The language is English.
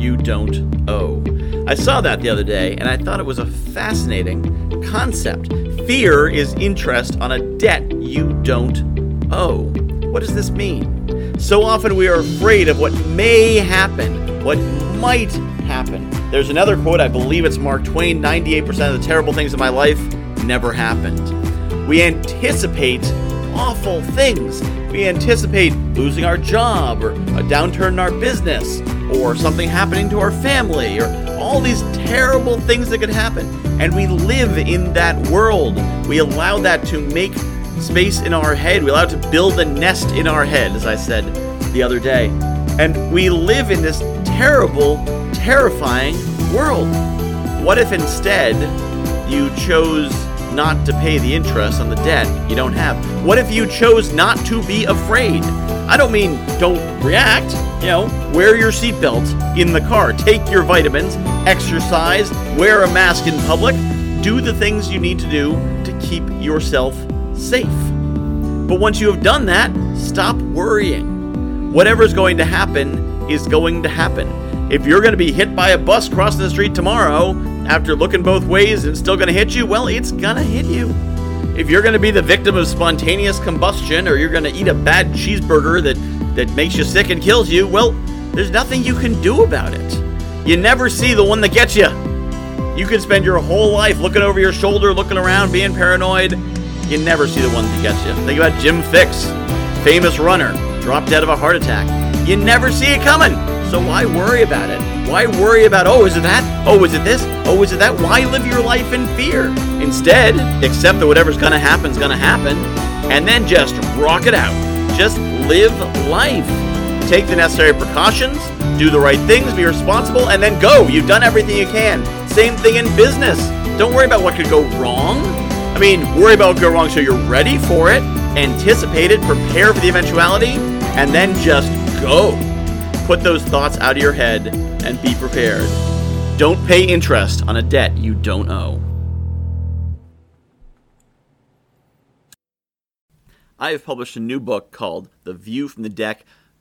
you don't owe. I saw that the other day and I thought it was a fascinating concept. Fear is interest on a debt you don't owe. What does this mean? So often we are afraid of what may happen, what might happen. There's another quote, I believe it's Mark Twain 98% of the terrible things in my life never happened. We anticipate awful things. We anticipate losing our job or a downturn in our business or something happening to our family or all these terrible things that could happen. And we live in that world. We allow that to make space in our head. We allow it to build a nest in our head, as I said the other day. And we live in this terrible, terrifying world. What if instead you chose not to pay the interest on the debt you don't have? What if you chose not to be afraid? I don't mean don't react, you know, wear your seatbelt in the car, take your vitamins, exercise, wear a mask in public, do the things you need to do to keep yourself safe. But once you have done that, stop worrying. Whatever's going to happen is going to happen. If you're going to be hit by a bus crossing the street tomorrow, after looking both ways and still going to hit you, well, it's going to hit you. If you're going to be the victim of spontaneous combustion or you're going to eat a bad cheeseburger that, that makes you sick and kills you, well, there's nothing you can do about it. You never see the one that gets you. You can spend your whole life looking over your shoulder, looking around, being paranoid. You never see the one that gets you. Think about Jim Fixx, famous runner, dropped dead of a heart attack. You never see it coming. So why worry about it? Why worry about, oh, is it that? Oh, is it this? Oh, is it that? Why live your life in fear? Instead, accept that whatever's going to happen is going to happen, and then just rock it out. Just live life. Take the necessary precautions, do the right things, be responsible, and then go. You've done everything you can. Same thing in business. Don't worry about what could go wrong. I mean, worry about what could go wrong so you're ready for it, anticipate it, prepare for the eventuality, and then just go. Put those thoughts out of your head and be prepared. Don't pay interest on a debt you don't owe. I have published a new book called The View from the Deck